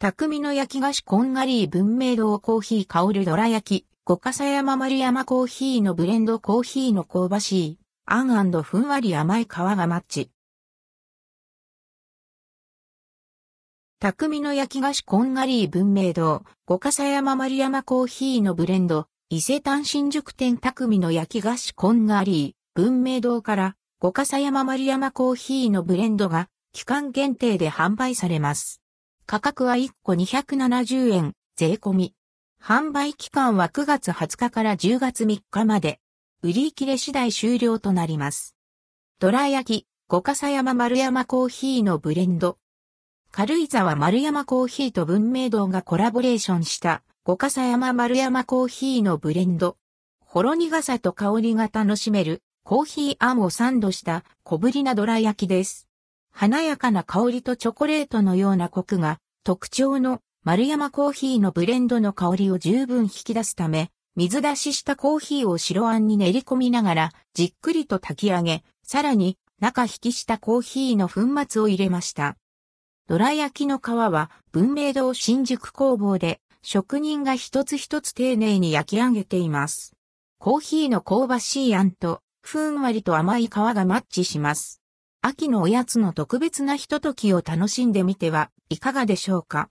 匠の焼き菓子こんがり文明堂コーヒー香るどら焼き、五笠山丸山コーヒーのブレンドコーヒーの香ばしい、あんふんわり甘い皮がマッチ。匠の焼き菓子こんがり文明堂、五笠山丸山コーヒーのブレンド、伊勢丹新宿店匠の焼き菓子こんがり文明堂から。五笠山丸山コーヒーのブレンドが期間限定で販売されます。価格は1個270円、税込み。販売期間は9月20日から10月3日まで。売り切れ次第終了となります。ドラ焼き、五笠山丸山コーヒーのブレンド。軽井沢丸山コーヒーと文明堂がコラボレーションした五笠山丸山コーヒーのブレンド。ほろ苦さと香りが楽しめるコーヒーあんをサンドした小ぶりなドラ焼きです。華やかな香りとチョコレートのようなコクが特徴の丸山コーヒーのブレンドの香りを十分引き出すため、水出ししたコーヒーを白あんに練り込みながらじっくりと炊き上げ、さらに中引きしたコーヒーの粉末を入れました。どら焼きの皮は文明堂新宿工房で職人が一つ一つ丁寧に焼き上げています。コーヒーの香ばしいあんとふんわりと甘い皮がマッチします。秋のおやつの特別なひとときを楽しんでみてはいかがでしょうか。